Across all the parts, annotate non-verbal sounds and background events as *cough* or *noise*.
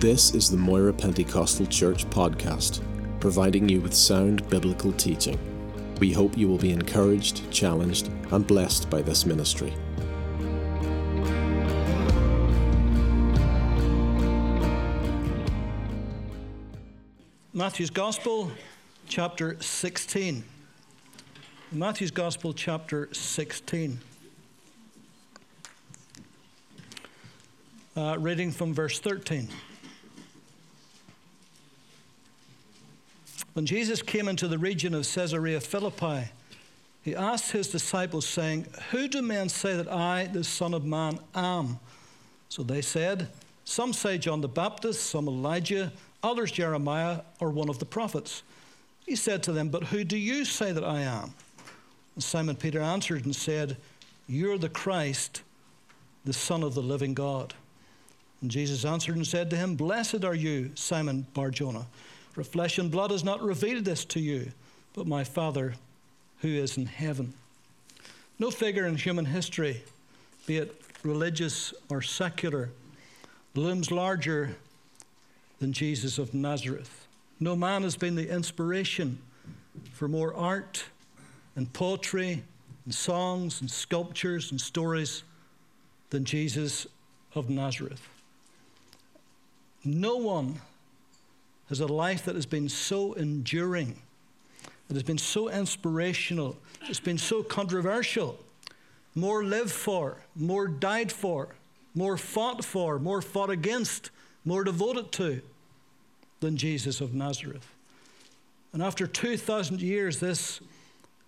This is the Moira Pentecostal Church podcast, providing you with sound biblical teaching. We hope you will be encouraged, challenged, and blessed by this ministry. Matthew's Gospel, chapter 16. Matthew's Gospel, chapter 16. Uh, reading from verse 13. When Jesus came into the region of Caesarea Philippi, he asked his disciples, saying, Who do men say that I, the Son of Man, am? So they said, Some say John the Baptist, some Elijah, others Jeremiah, or one of the prophets. He said to them, But who do you say that I am? And Simon Peter answered and said, You're the Christ, the Son of the living God. And Jesus answered and said to him, Blessed are you, Simon Barjona, for flesh and blood has not revealed this to you, but my Father who is in heaven. No figure in human history, be it religious or secular, looms larger than Jesus of Nazareth. No man has been the inspiration for more art and poetry and songs and sculptures and stories than Jesus of Nazareth. No one has a life that has been so enduring, that has been so inspirational, it's been so controversial, more lived for, more died for, more fought for, more fought against, more devoted to than Jesus of Nazareth. And after 2,000 years, this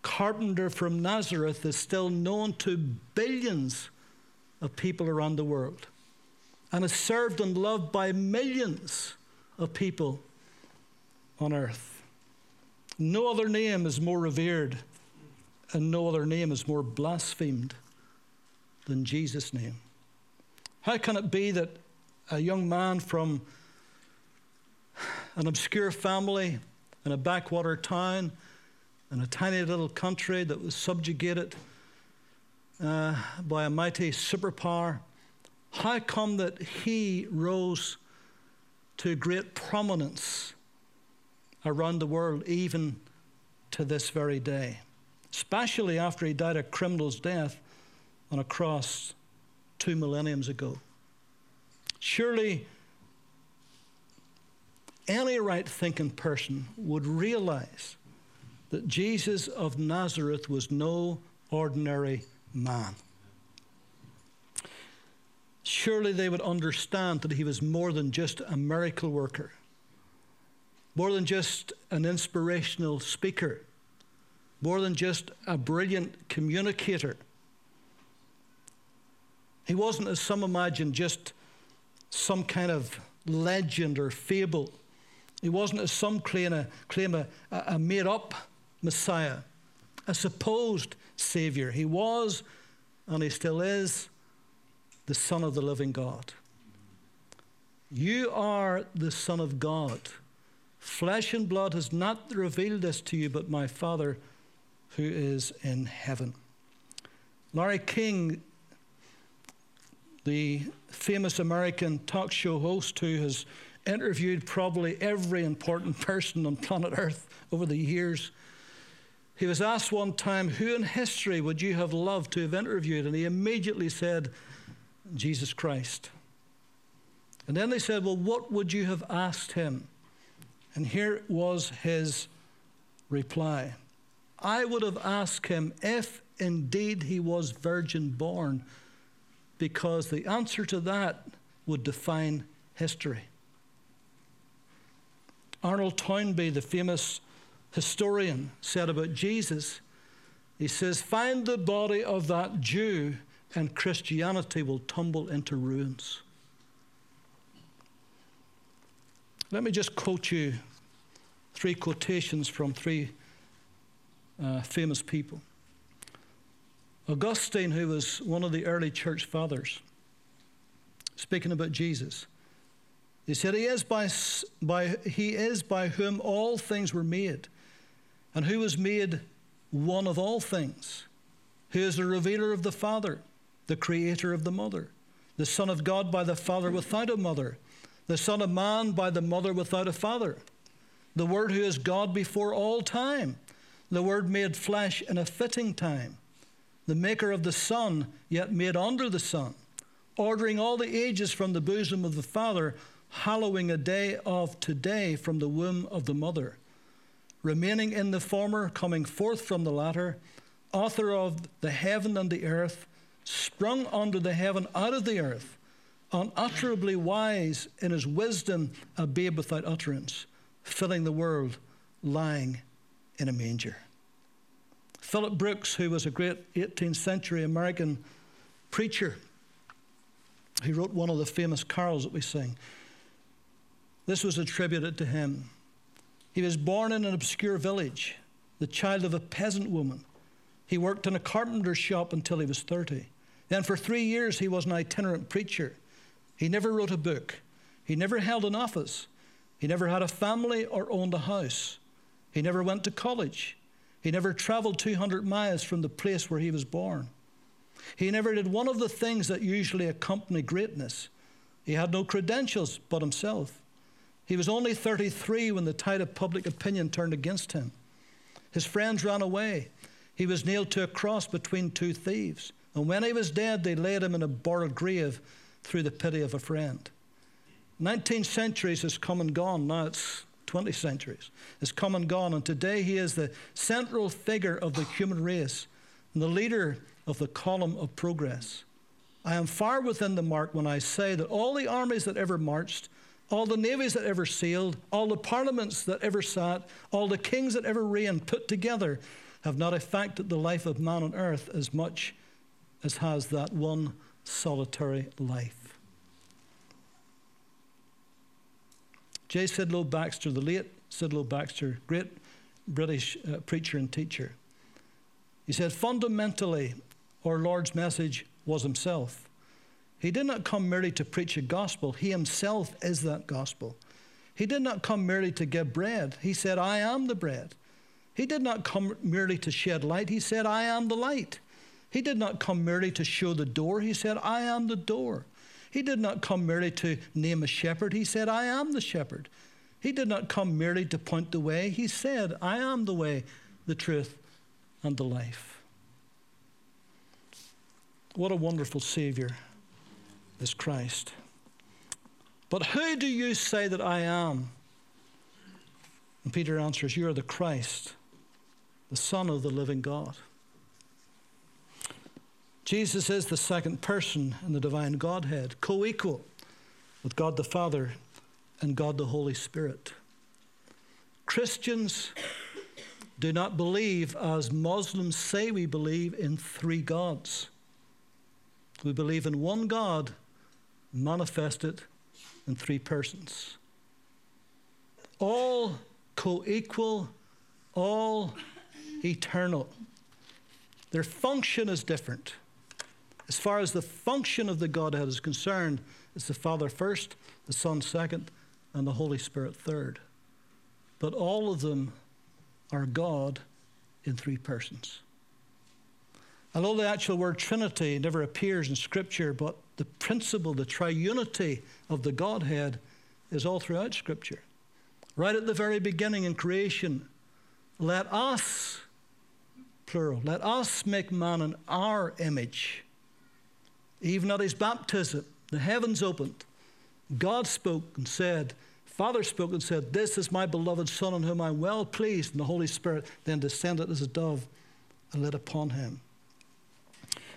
carpenter from Nazareth is still known to billions of people around the world and is served and loved by millions of people on earth. No other name is more revered and no other name is more blasphemed than Jesus' name. How can it be that a young man from an obscure family in a backwater town in a tiny little country that was subjugated uh, by a mighty superpower how come that he rose to great prominence around the world, even to this very day? Especially after he died a criminal's death on a cross two millenniums ago. Surely, any right thinking person would realize that Jesus of Nazareth was no ordinary man surely they would understand that he was more than just a miracle worker, more than just an inspirational speaker, more than just a brilliant communicator. He wasn't, as some imagine, just some kind of legend or fable. He wasn't, as some claim, a, claim a, a made up Messiah, a supposed Savior. He was, and he still is, the Son of the living God. You are the Son of God. Flesh and blood has not revealed this to you, but my Father who is in heaven. Larry King, the famous American talk show host who has interviewed probably every important *laughs* person on planet Earth over the years, he was asked one time, Who in history would you have loved to have interviewed? And he immediately said, Jesus Christ. And then they said, Well, what would you have asked him? And here was his reply I would have asked him if indeed he was virgin born, because the answer to that would define history. Arnold Toynbee, the famous historian, said about Jesus, he says, Find the body of that Jew and Christianity will tumble into ruins. Let me just quote you three quotations from three uh, famous people. Augustine, who was one of the early church fathers, speaking about Jesus, he said, He is by, by, he is by whom all things were made, and who was made one of all things, who is the revealer of the Father the creator of the mother, the Son of God by the Father without a mother, the Son of Man by the mother without a father, the Word who is God before all time, the Word made flesh in a fitting time, the Maker of the sun, yet made under the sun, ordering all the ages from the bosom of the Father, hallowing a day of today from the womb of the mother, remaining in the former, coming forth from the latter, author of the heaven and the earth, sprung under the heaven out of the earth. Unutterably wise in his wisdom, a babe without utterance, filling the world, lying in a manger. Philip Brooks, who was a great 18th century American preacher, he wrote one of the famous carols that we sing. This was attributed to him. He was born in an obscure village, the child of a peasant woman. He worked in a carpenter's shop until he was 30. Then, for three years, he was an itinerant preacher. He never wrote a book. He never held an office. He never had a family or owned a house. He never went to college. He never traveled 200 miles from the place where he was born. He never did one of the things that usually accompany greatness. He had no credentials but himself. He was only 33 when the tide of public opinion turned against him. His friends ran away. He was nailed to a cross between two thieves. And when he was dead, they laid him in a borrowed grave through the pity of a friend. 19 centuries has come and gone. Now it's 20 centuries. Has come and gone. And today he is the central figure of the human race and the leader of the column of progress. I am far within the mark when I say that all the armies that ever marched, all the navies that ever sailed, all the parliaments that ever sat, all the kings that ever reigned put together have not affected the life of man on earth as much as has that one solitary life. J. Sidlow Baxter, the late Sidlow Baxter, great British uh, preacher and teacher, he said, fundamentally, our Lord's message was himself. He did not come merely to preach a gospel, he himself is that gospel. He did not come merely to give bread. He said, I am the bread. He did not come merely to shed light. He said, I am the light. He did not come merely to show the door. He said, I am the door. He did not come merely to name a shepherd. He said, I am the shepherd. He did not come merely to point the way. He said, I am the way, the truth, and the life. What a wonderful Savior is Christ. But who do you say that I am? And Peter answers, You are the Christ, the Son of the living God. Jesus is the second person in the divine Godhead, co equal with God the Father and God the Holy Spirit. Christians do not believe, as Muslims say we believe, in three gods. We believe in one God manifested in three persons. All co equal, all eternal. Their function is different. As far as the function of the Godhead is concerned, it's the Father first, the Son second, and the Holy Spirit third. But all of them are God in three persons. Although the actual word Trinity never appears in Scripture, but the principle, the triunity of the Godhead is all throughout Scripture. Right at the very beginning in creation, let us, plural, let us make man in our image even at his baptism, the heavens opened. God spoke and said, Father spoke and said, This is my beloved Son in whom I'm well pleased. And the Holy Spirit then descended as a dove and lit upon him.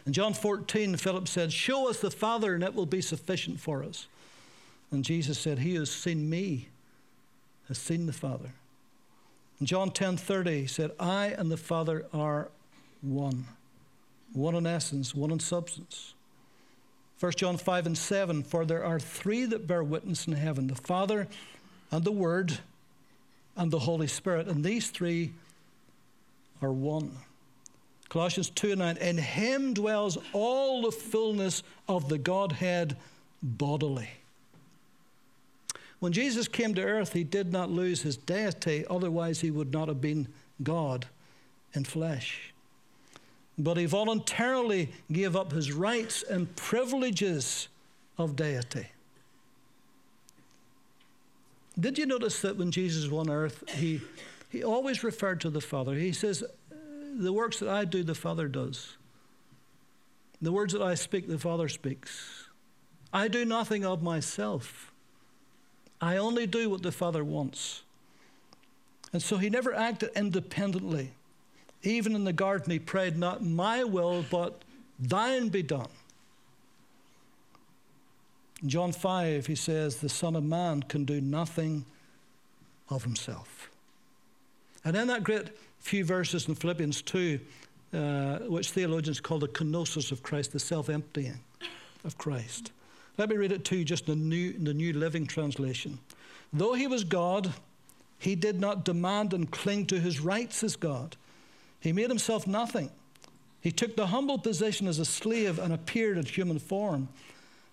In John 14, Philip said, Show us the Father, and it will be sufficient for us. And Jesus said, He who has seen me has seen the Father. In John 10 30, he said, I and the Father are one. One in essence, one in substance. 1 John 5 and 7 For there are three that bear witness in heaven the Father, and the Word, and the Holy Spirit. And these three are one. Colossians 2 and 9 In him dwells all the fullness of the Godhead bodily. When Jesus came to earth, he did not lose his deity, otherwise, he would not have been God in flesh but he voluntarily gave up his rights and privileges of deity. Did you notice that when Jesus was on earth, he, he always referred to the Father? He says, The works that I do, the Father does. The words that I speak, the Father speaks. I do nothing of myself. I only do what the Father wants. And so he never acted independently. Even in the garden, he prayed, Not my will, but thine be done. In John 5, he says, The Son of Man can do nothing of himself. And in that great few verses in Philippians 2, uh, which theologians call the kenosis of Christ, the self emptying of Christ. Let me read it to you just in the New, in the New Living Translation. Though he was God, he did not demand and cling to his rights as God. He made himself nothing. He took the humble position as a slave and appeared in human form.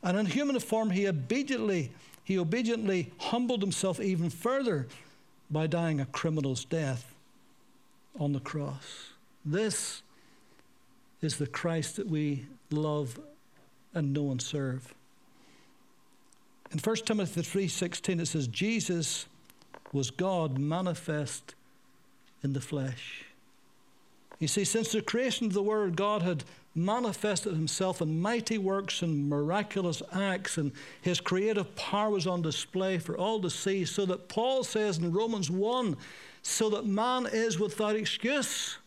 And in human form, he obediently, he obediently humbled himself even further by dying a criminal's death on the cross. This is the Christ that we love and know and serve. In 1 Timothy 3:16 it says Jesus was God manifest in the flesh. You see, since the creation of the world, God had manifested himself in mighty works and miraculous acts, and his creative power was on display for all to see, so that Paul says in Romans 1 so that man is without excuse.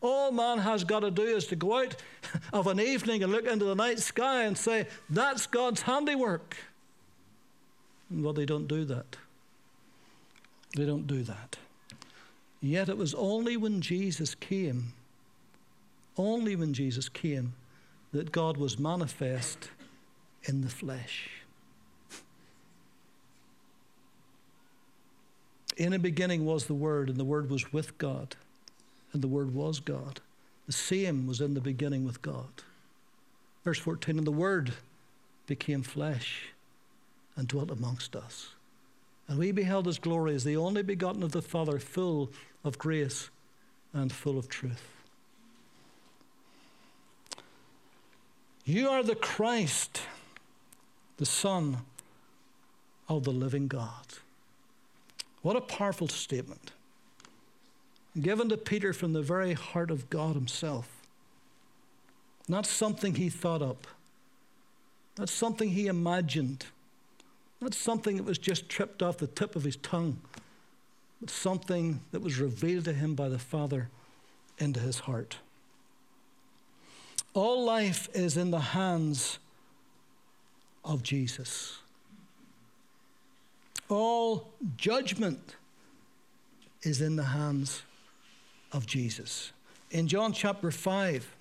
All man has got to do is to go out *laughs* of an evening and look into the night sky and say, That's God's handiwork. Well, they don't do that. They don't do that. Yet it was only when Jesus came, only when Jesus came, that God was manifest in the flesh. In the beginning was the Word, and the Word was with God, and the Word was God. The same was in the beginning with God. Verse 14, and the Word became flesh and dwelt amongst us. And we beheld his glory as the only begotten of the Father, full of grace and full of truth. You are the Christ, the Son of the living God. What a powerful statement. Given to Peter from the very heart of God Himself. Not something he thought up, not something he imagined, not something that was just tripped off the tip of his tongue something that was revealed to him by the Father into his heart. All life is in the hands of Jesus. All judgment is in the hands of Jesus. In John chapter 5,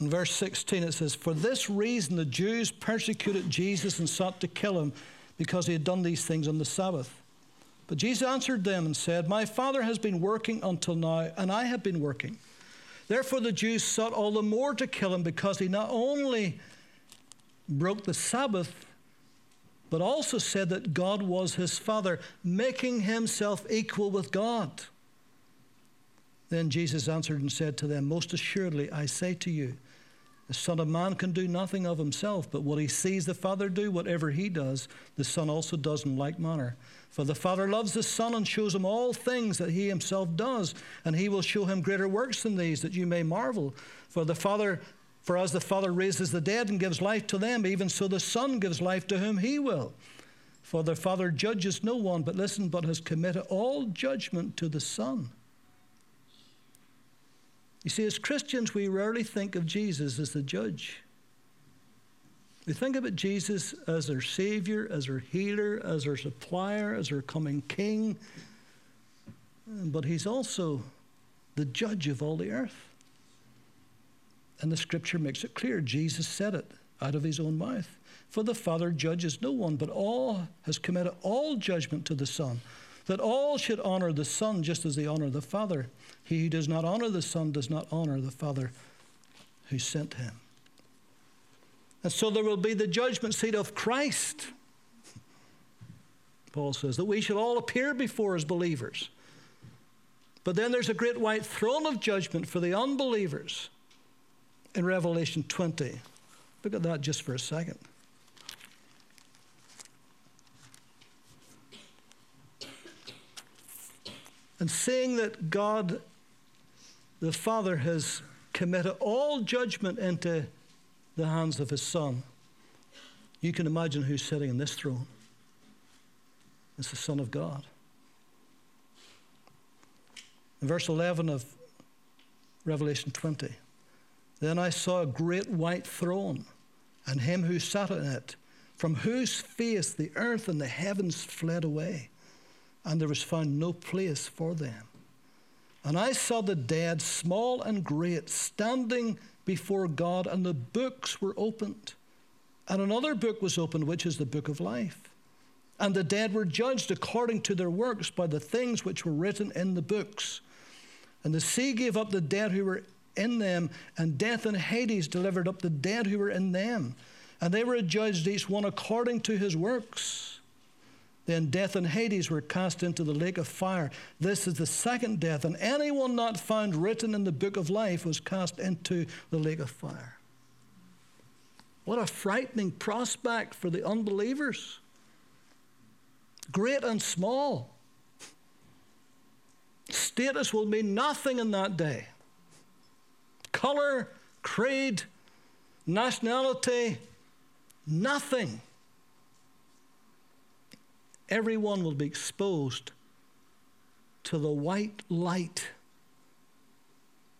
In verse 16, it says, For this reason the Jews persecuted Jesus and sought to kill him because he had done these things on the Sabbath. But Jesus answered them and said, My Father has been working until now, and I have been working. Therefore the Jews sought all the more to kill him because he not only broke the Sabbath, but also said that God was his Father, making himself equal with God. Then Jesus answered and said to them, Most assuredly, I say to you, the Son of Man can do nothing of himself, but what he sees the Father do, whatever he does, the Son also does in like manner. For the Father loves the Son and shows him all things that he himself does, and he will show him greater works than these, that you may marvel. For the Father, for as the Father raises the dead and gives life to them, even so the Son gives life to whom he will. For the Father judges no one, but listen, but has committed all judgment to the Son you see, as Christians, we rarely think of Jesus as the judge. We think about Jesus as our Savior, as our healer, as our supplier, as our coming King. But He's also the judge of all the earth. And the scripture makes it clear. Jesus said it out of His own mouth. For the Father judges no one, but all has committed all judgment to the Son that all should honor the Son just as they honor the Father. He who does not honor the Son does not honor the Father who sent him. And so there will be the judgment seat of Christ. *laughs* Paul says that we shall all appear before as believers. But then there's a great white throne of judgment for the unbelievers. in Revelation 20. Look at that just for a second. And seeing that God the Father has committed all judgment into the hands of his Son, you can imagine who's sitting in this throne. It's the Son of God. In verse 11 of Revelation 20, then I saw a great white throne and him who sat on it, from whose face the earth and the heavens fled away, and there was found no place for them. And I saw the dead, small and great, standing before God, and the books were opened. And another book was opened, which is the book of life. And the dead were judged according to their works by the things which were written in the books. And the sea gave up the dead who were in them, and death and Hades delivered up the dead who were in them. And they were judged each one according to his works. Then death and Hades were cast into the lake of fire. This is the second death, and anyone not found written in the book of life was cast into the lake of fire. What a frightening prospect for the unbelievers, great and small. Status will mean nothing in that day. Color, creed, nationality, nothing everyone will be exposed to the white light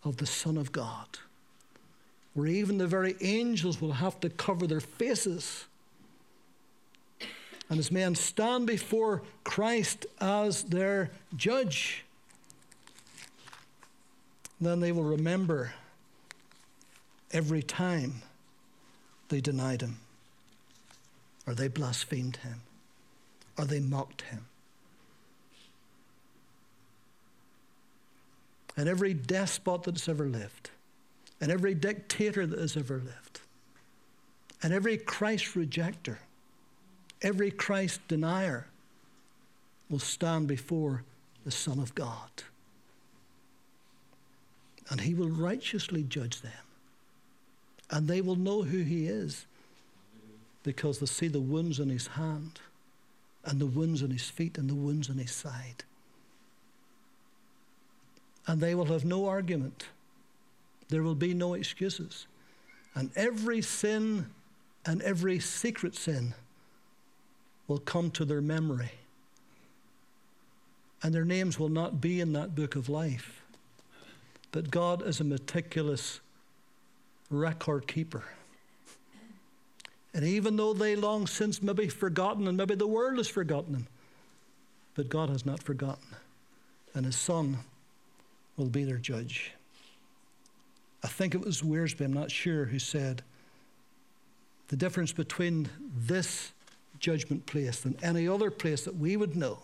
of the Son of God, where even the very angels will have to cover their faces. And as men stand before Christ as their judge, then they will remember every time they denied him or they blasphemed him or they mocked him. And every despot that's ever lived, and every dictator that has ever lived, and every Christ rejecter, every Christ denier will stand before the Son of God. And he will righteously judge them. And they will know who he is because they see the wounds in his hand and the wounds on his feet and the wounds on his side. And they will have no argument. There will be no excuses. And every sin and every secret sin will come to their memory. And their names will not be in that book of life. But God is a meticulous record keeper. And even though they long since maybe forgotten, and maybe the world has forgotten them, but God has not forgotten. And his son will be their judge. I think it was Wiersbe, I'm not sure, who said the difference between this judgment place and any other place that we would know.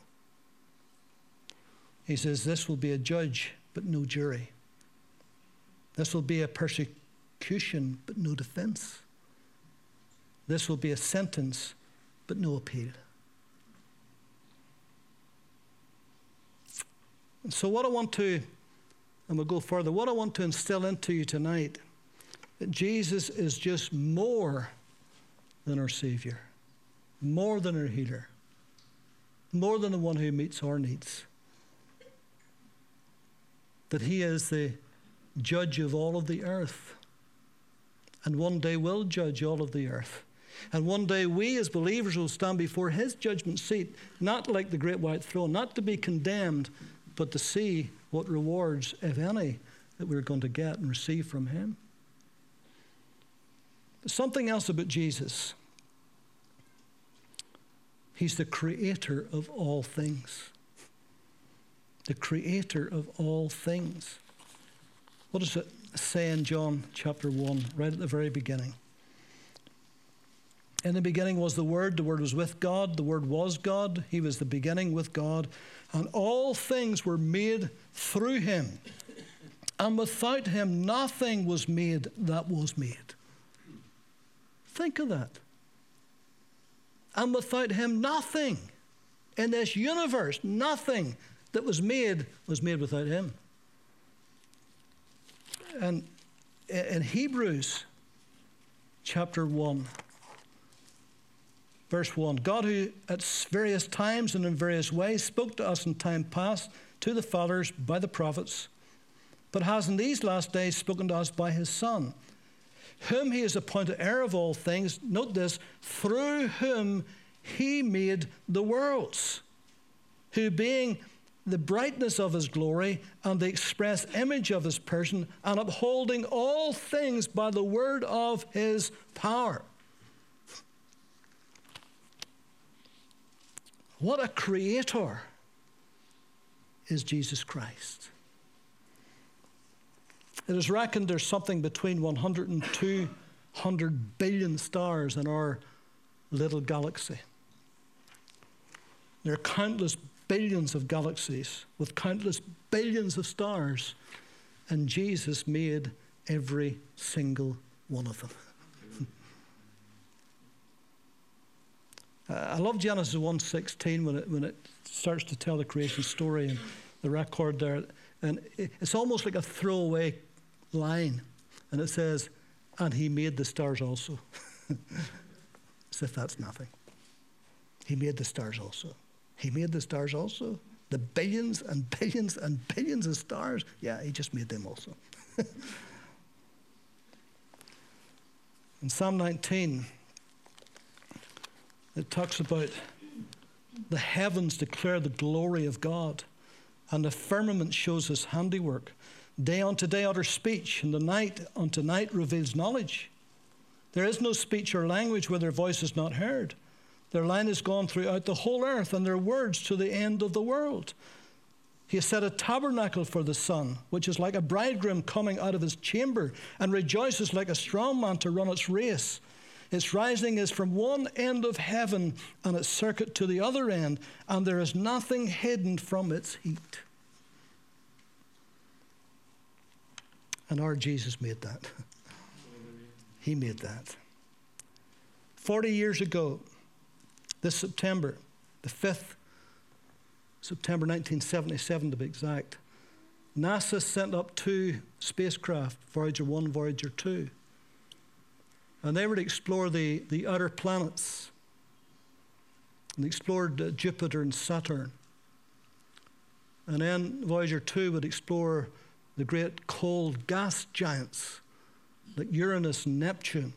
He says, This will be a judge, but no jury. This will be a persecution, but no defense. This will be a sentence, but no appeal. And so, what I want to, and we'll go further, what I want to instill into you tonight that Jesus is just more than our Savior, more than our healer, more than the one who meets our needs. That He is the judge of all of the earth, and one day will judge all of the earth. And one day we as believers will stand before his judgment seat, not like the great white throne, not to be condemned, but to see what rewards, if any, that we're going to get and receive from him. Something else about Jesus. He's the creator of all things. The creator of all things. What does it say in John chapter 1, right at the very beginning? In the beginning was the Word, the Word was with God, the Word was God, He was the beginning with God, and all things were made through Him. And without Him, nothing was made that was made. Think of that. And without Him, nothing in this universe, nothing that was made was made without Him. And in Hebrews chapter 1, verse 1 God, who at various times and in various ways spoke to us in time past to the fathers by the prophets, but has in these last days spoken to us by his Son, whom he has appointed heir of all things. Note this through whom he made the worlds, who being the brightness of his glory and the express image of his person, and upholding all things by the word of his power. What a creator is Jesus Christ. It is reckoned there's something between 100 and 200 billion stars in our little galaxy. There are countless billions of galaxies with countless billions of stars, and Jesus made every single one of them. Uh, I love Genesis 1.16 when it, when it starts to tell the creation story and the record there. And it's almost like a throwaway line. And it says, and he made the stars also. *laughs* As if that's nothing. He made the stars also. He made the stars also. The billions and billions and billions of stars. Yeah, he just made them also. *laughs* In Psalm 19, it talks about the heavens declare the glory of God, and the firmament shows his handiwork. Day unto day utter speech, and the night unto night reveals knowledge. There is no speech or language where their voice is not heard. Their line is gone throughout the whole earth, and their words to the end of the world. He has set a tabernacle for the sun, which is like a bridegroom coming out of his chamber, and rejoices like a strong man to run its race. Its rising is from one end of heaven, and its circuit to the other end, and there is nothing hidden from its heat. And our Jesus made that. he made that. 40 years ago, this September, the 5th, September 1977 to be exact, NASA sent up two spacecraft, Voyager 1, Voyager 2. And they would explore the, the outer planets. And they explored uh, Jupiter and Saturn. And then Voyager 2 would explore the great cold gas giants like Uranus and Neptune.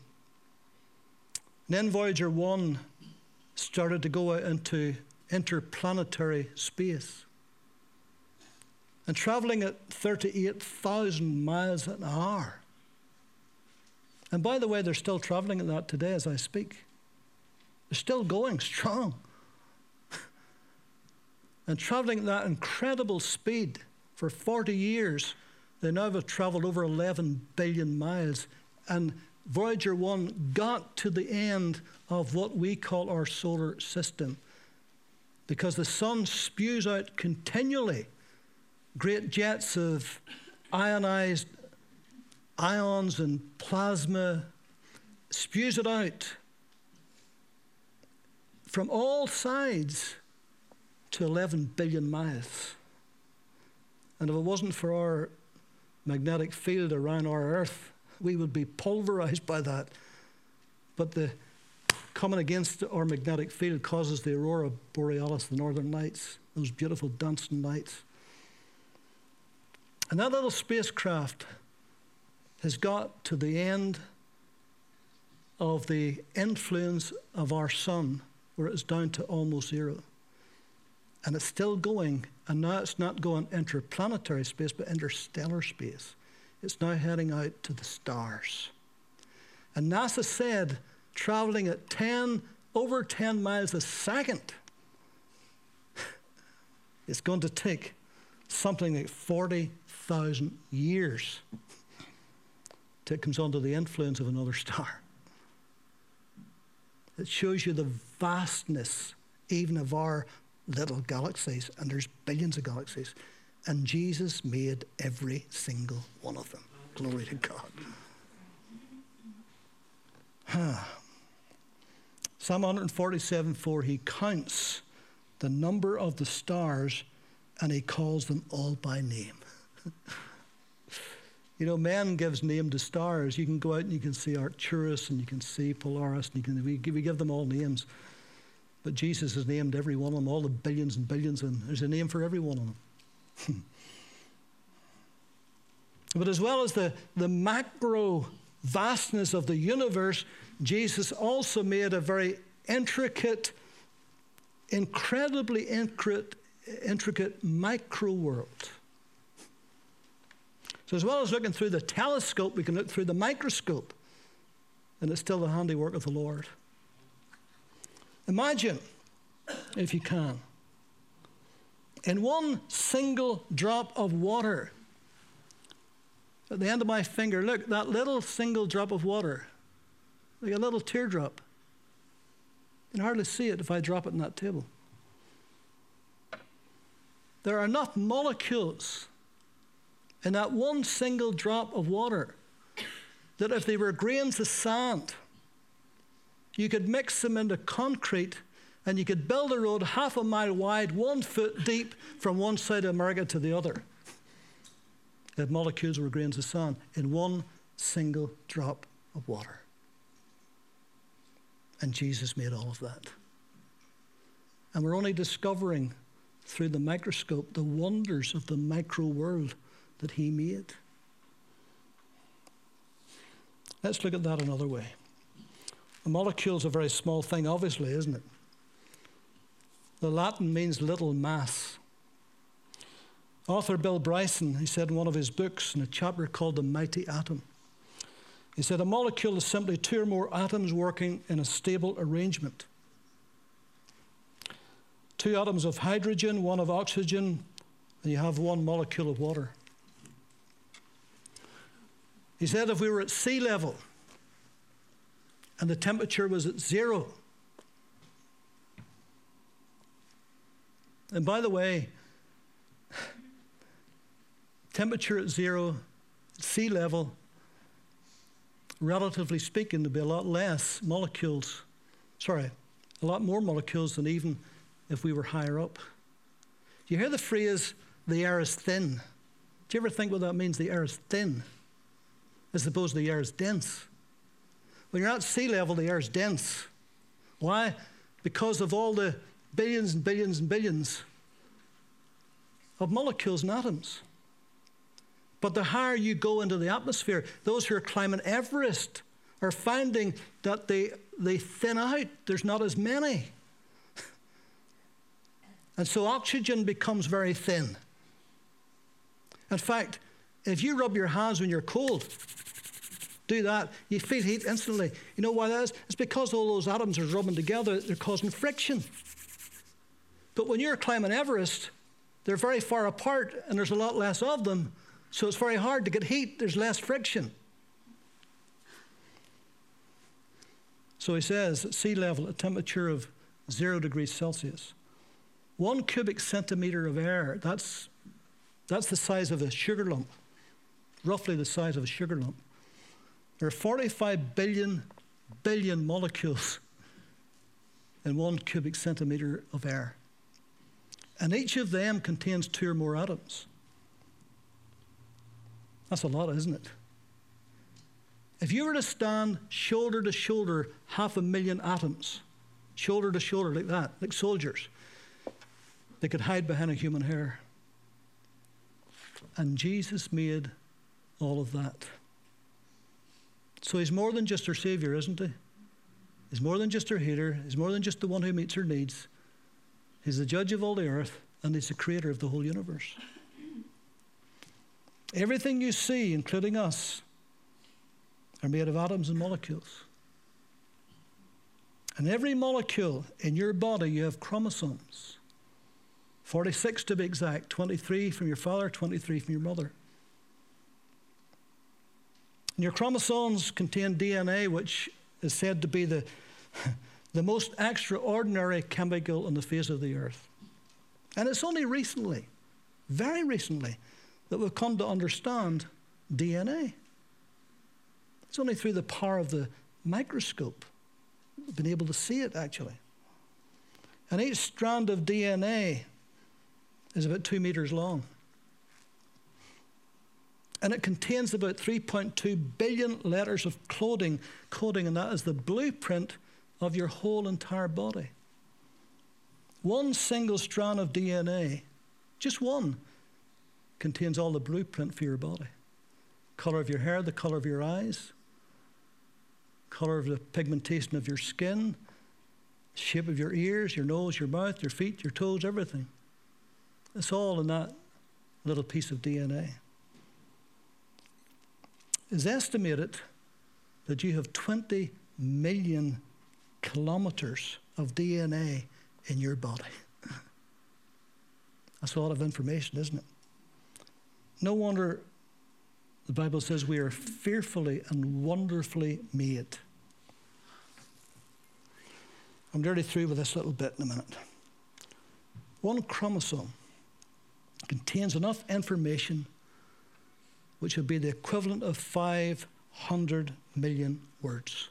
And then Voyager 1 started to go out into interplanetary space. And traveling at 38,000 miles an hour. And by the way, they're still traveling at that today as I speak. They're still going strong. *laughs* and traveling at that incredible speed for 40 years, they now have traveled over 11 billion miles. And Voyager 1 got to the end of what we call our solar system because the sun spews out continually great jets of ionized ions and plasma, spews it out from all sides to 11 billion miles. And if it wasn't for our magnetic field around our Earth, we would be pulverized by that. But the coming against our magnetic field causes the aurora borealis, the northern lights, those beautiful dancing lights. And that little spacecraft has got to the end of the influence of our sun, where it's down to almost zero. And it's still going, and now it's not going interplanetary space, but interstellar space. It's now heading out to the stars. And NASA said, traveling at 10, over 10 miles a second, *laughs* it's going to take something like 40,000 years comes under the influence of another star. It shows you the vastness even of our little galaxies, and there's billions of galaxies. And Jesus made every single one of them. Glory to God. Huh. Psalm 147 4, he counts the number of the stars and he calls them all by name. *laughs* You know, man gives name to stars. You can go out and you can see Arcturus and you can see Polaris, and you can, we, we give them all names. But Jesus has named every one of them, all the billions and billions, and there's a name for every one of them. *laughs* but as well as the, the macro vastness of the universe, Jesus also made a very intricate, incredibly intricate, intricate micro world. So, as well as looking through the telescope, we can look through the microscope, and it's still the handiwork of the Lord. Imagine, if you can, in one single drop of water, at the end of my finger, look, that little single drop of water, like a little teardrop. You can hardly see it if I drop it on that table. There are enough molecules in that one single drop of water that if they were grains of sand, you could mix them into concrete and you could build a road half a mile wide, one foot deep from one side of America to the other. If molecules were grains of sand in one single drop of water. And Jesus made all of that. And we're only discovering through the microscope the wonders of the micro world that he made. Let's look at that another way. A molecule is a very small thing, obviously, isn't it? The Latin means little mass. Author Bill Bryson, he said in one of his books, in a chapter called The Mighty Atom, he said, A molecule is simply two or more atoms working in a stable arrangement. Two atoms of hydrogen, one of oxygen, and you have one molecule of water. He said if we were at sea level and the temperature was at zero, and by the way, temperature at zero, sea level, relatively speaking, there'd be a lot less molecules, sorry, a lot more molecules than even if we were higher up. Do you hear the phrase, the air is thin? Do you ever think what that means, the air is thin? As opposed to the air is dense. When you're at sea level, the air is dense. Why? Because of all the billions and billions and billions of molecules and atoms. But the higher you go into the atmosphere, those who are climbing Everest are finding that they, they thin out. There's not as many. And so oxygen becomes very thin. In fact, if you rub your hands when you're cold, do that, you feel heat instantly. You know why that is? It's because all those atoms are rubbing together, they're causing friction. But when you're climbing Everest, they're very far apart and there's a lot less of them, so it's very hard to get heat, there's less friction. So he says at sea level, a temperature of zero degrees Celsius, one cubic centimeter of air, that's, that's the size of a sugar lump roughly the size of a sugar lump. There are 45 billion, billion molecules in one cubic centimeter of air. And each of them contains two or more atoms. That's a lot, isn't it? If you were to stand shoulder to shoulder, half a million atoms, shoulder to shoulder, like that, like soldiers, they could hide behind a human hair. And Jesus made all of that. So he's more than just our Savior, isn't he? He's more than just our healer. He's more than just the one who meets our needs. He's the judge of all the earth, and he's the creator of the whole universe. Everything you see, including us, are made of atoms and molecules. And every molecule in your body, you have chromosomes. 46 to be exact, 23 from your father, 23 from your mother. And your chromosomes contain DNA, which is said to be the, *laughs* the most extraordinary chemical on the face of the earth. And it's only recently, very recently, that we've come to understand DNA. It's only through the power of the microscope we've been able to see it actually. And each strand of DNA is about two meters long. And it contains about 3.2 billion letters of coding, coding, and that is the blueprint of your whole entire body. One single strand of DNA, just one, contains all the blueprint for your body. Color of your hair, the color of your eyes, color of the pigmentation of your skin, shape of your ears, your nose, your mouth, your feet, your toes, everything. It's all in that little piece of DNA. It's estimated that you have 20 million kilometers of DNA in your body. *laughs* That's a lot of information, isn't it? No wonder the Bible says we are fearfully and wonderfully made. I'm nearly through with this little bit in a minute. One chromosome contains enough information which would be the equivalent of 500 million words.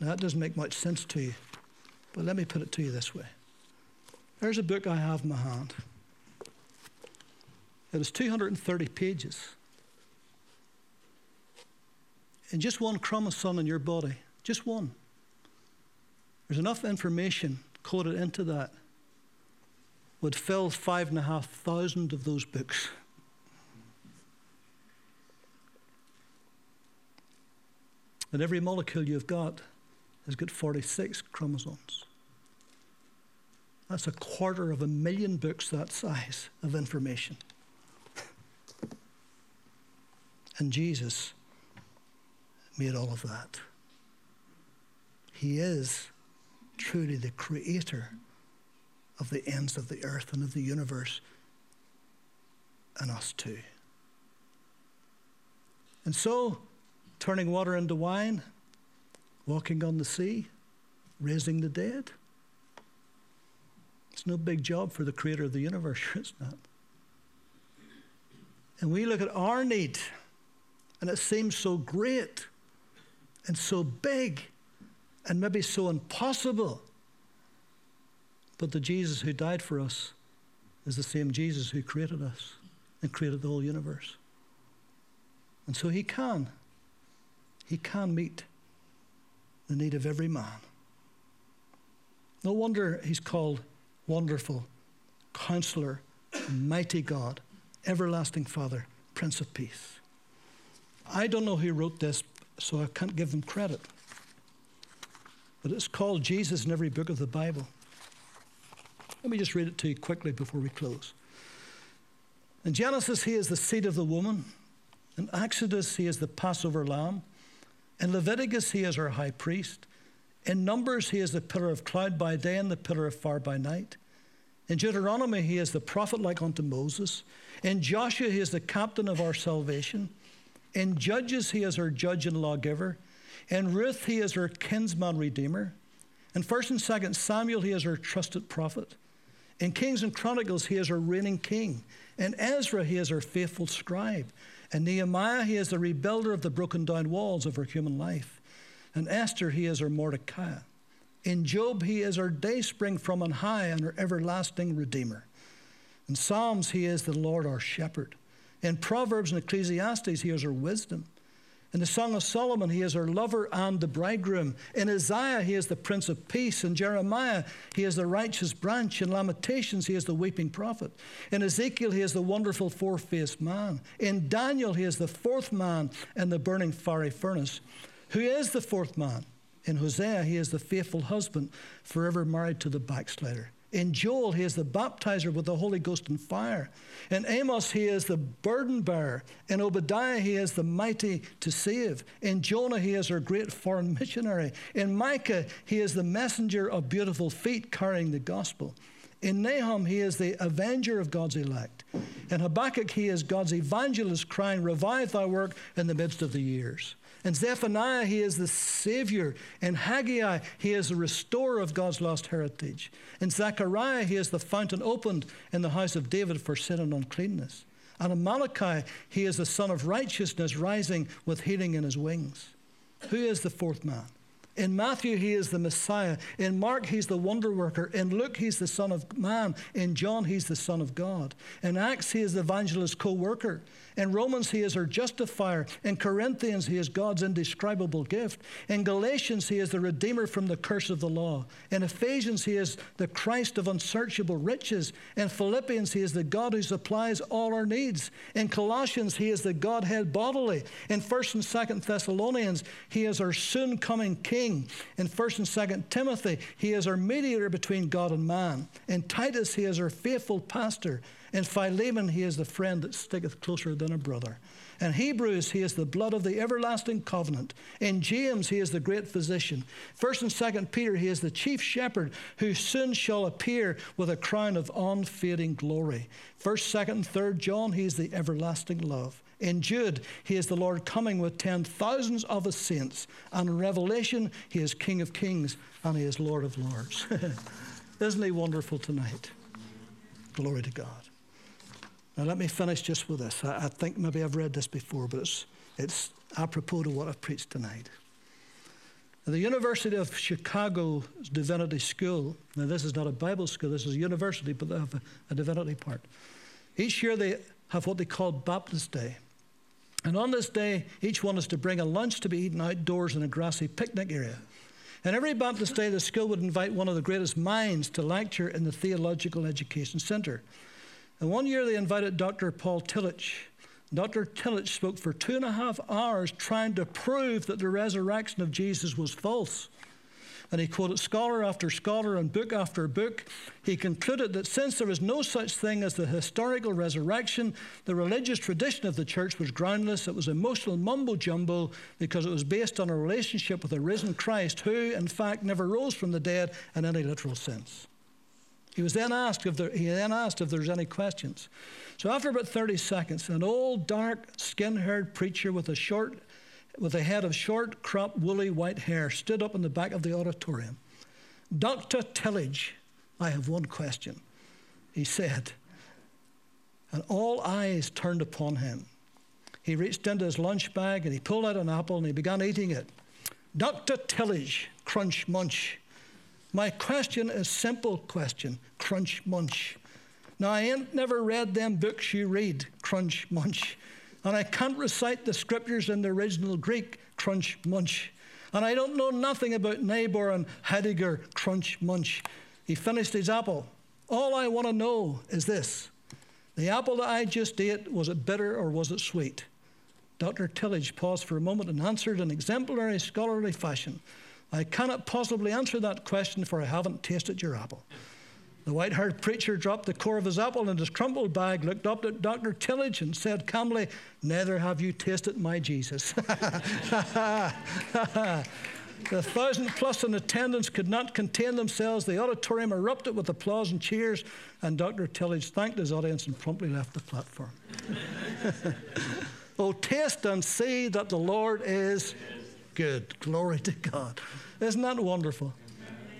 Now, that doesn't make much sense to you, but let me put it to you this way. There's a book I have in my hand. It is 230 pages. And just one chromosome in your body, just one. There's enough information coded into that would fill five and a half thousand of those books. And every molecule you've got has got 46 chromosomes. That's a quarter of a million books that size of information. *laughs* and Jesus made all of that. He is truly the creator of the ends of the earth and of the universe, and us too. And so, turning water into wine, walking on the sea, raising the dead. It's no big job for the creator of the universe, *laughs* it's not. And we look at our need, and it seems so great and so big and maybe so impossible. But the Jesus who died for us is the same Jesus who created us and created the whole universe. And so he can. He can meet the need of every man. No wonder he's called Wonderful, Counselor, Mighty God, Everlasting Father, Prince of Peace. I don't know who wrote this, so I can't give him credit. But it's called Jesus in every book of the Bible. Let me just read it to you quickly before we close. In Genesis, he is the seed of the woman. In Exodus, he is the Passover lamb. In Leviticus, he is our high priest. In Numbers, he is the pillar of cloud by day and the pillar of fire by night. In Deuteronomy, he is the prophet like unto Moses. In Joshua, he is the captain of our salvation. In Judges, he is our judge and lawgiver. In Ruth, he is our kinsman redeemer. In 1st and 2nd Samuel, he is our trusted prophet. In Kings and Chronicles, he is our reigning king. In Ezra, he is our faithful scribe. In Nehemiah, he is the rebuilder of the broken down walls of our human life. In Esther, he is our Mordecai. In Job, he is our dayspring from on high and our everlasting redeemer. In Psalms, he is the Lord our shepherd. In Proverbs and Ecclesiastes, he is our wisdom. In the Song of Solomon, he is our lover and the bridegroom. In Isaiah, he is the Prince of Peace. In Jeremiah, he is the righteous branch. In Lamentations, he is the weeping prophet. In Ezekiel, he is the wonderful four faced man. In Daniel, he is the fourth man in the burning fiery furnace. Who is the fourth man? In Hosea, he is the faithful husband, forever married to the backslider. In Joel, he is the baptizer with the Holy Ghost and fire. In Amos, he is the burden bearer. In Obadiah, he is the mighty to save. In Jonah, he is our great foreign missionary. In Micah, he is the messenger of beautiful feet carrying the gospel. In Nahum, he is the avenger of God's elect. In Habakkuk, he is God's evangelist crying, Revive thy work in the midst of the years. In Zephaniah, he is the Savior. And Haggai, he is the restorer of God's lost heritage. And Zechariah, he is the fountain opened in the house of David for sin and uncleanness. And in Malachi, he is the Sun of righteousness rising with healing in his wings. Who is the fourth man? In Matthew, he is the Messiah. In Mark, he's the wonder worker. In Luke, he's the Son of Man. In John, he's the Son of God. In Acts, he is the evangelist co worker. In Romans, he is our justifier. In Corinthians, he is God's indescribable gift. In Galatians, he is the redeemer from the curse of the law. In Ephesians, he is the Christ of unsearchable riches. In Philippians, he is the God who supplies all our needs. In Colossians, he is the Godhead bodily. In 1st and 2nd Thessalonians, he is our soon coming King. In 1st and 2nd Timothy, he is our mediator between God and man. In Titus, he is our faithful pastor. In Philemon, he is the friend that sticketh closer than a brother. In Hebrews, he is the blood of the everlasting covenant. In James, he is the great physician. First and second Peter, he is the chief shepherd who soon shall appear with a crown of unfading glory. First, second, and third John, he is the everlasting love. In Jude, he is the Lord coming with ten thousands of his saints. And in Revelation, he is King of kings and he is Lord of lords. *laughs* Isn't he wonderful tonight? Glory to God. Now, let me finish just with this. I, I think maybe I've read this before, but it's, it's apropos to what I've preached tonight. The University of Chicago Divinity School, now this is not a Bible school, this is a university, but they have a, a divinity part. Each year they have what they call Baptist Day. And on this day, each one is to bring a lunch to be eaten outdoors in a grassy picnic area. And every Baptist Day, the school would invite one of the greatest minds to lecture in the Theological Education Center. And one year they invited Dr. Paul Tillich. Dr. Tillich spoke for two and a half hours trying to prove that the resurrection of Jesus was false. And he quoted scholar after scholar and book after book. He concluded that since there was no such thing as the historical resurrection, the religious tradition of the church was groundless. It was emotional mumbo jumbo because it was based on a relationship with a risen Christ who, in fact, never rose from the dead in any literal sense. He was then asked if there, he then asked if there's any questions. So after about 30 seconds, an old, dark, skin-haired preacher with a short, with a head of short, cropped, woolly white hair stood up in the back of the auditorium. Dr. Tillage, I have one question, he said. And all eyes turned upon him. He reached into his lunch bag and he pulled out an apple and he began eating it. Dr. Tillage, crunch munch. My question is simple question, crunch munch. Now I ain't never read them books you read, crunch munch. And I can't recite the scriptures in the original Greek, crunch munch. And I don't know nothing about Niebuhr and Heidegger, crunch munch. He finished his apple. All I want to know is this the apple that I just ate, was it bitter or was it sweet? Dr. Tillage paused for a moment and answered in exemplary scholarly fashion. I cannot possibly answer that question, for I haven't tasted your apple. The white haired preacher dropped the core of his apple in his crumpled bag, looked up at Dr. Tillage, and said calmly, Neither have you tasted my Jesus. *laughs* the thousand plus in attendance could not contain themselves. The auditorium erupted with applause and cheers, and Dr. Tillage thanked his audience and promptly left the platform. *laughs* oh, taste and see that the Lord is good. *laughs* Glory to God. Isn't that wonderful?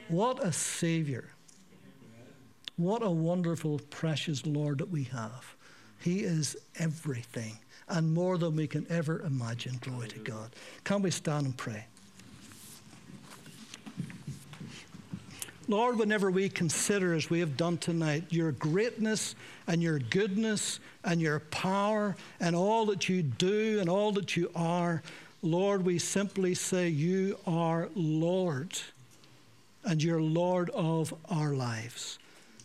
What a Savior. What a wonderful, precious Lord that we have. He is everything and more than we can ever imagine. Glory to God. Can we stand and pray? Lord, whenever we consider, as we have done tonight, your greatness and your goodness and your power and all that you do and all that you are, Lord, we simply say, You are Lord, and you're Lord of our lives.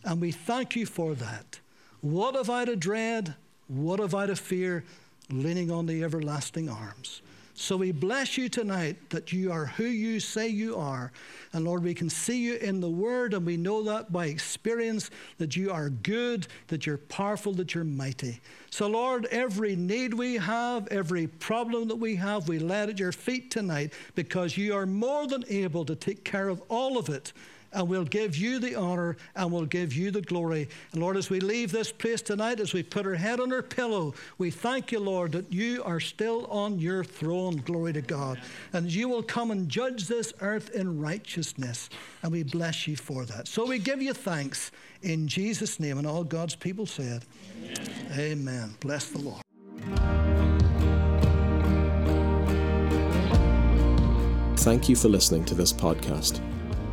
And we thank you for that. What have I to dread? What have I to fear? Leaning on the everlasting arms. So we bless you tonight that you are who you say you are. And Lord, we can see you in the Word, and we know that by experience that you are good, that you're powerful, that you're mighty. So, Lord, every need we have, every problem that we have, we lay at your feet tonight because you are more than able to take care of all of it and we'll give you the honor and we'll give you the glory. And Lord, as we leave this place tonight, as we put our head on our pillow, we thank you, Lord, that you are still on your throne. Glory to God. And you will come and judge this earth in righteousness. And we bless you for that. So we give you thanks in Jesus' name. And all God's people said, Amen. Amen. Bless the Lord. Thank you for listening to this podcast.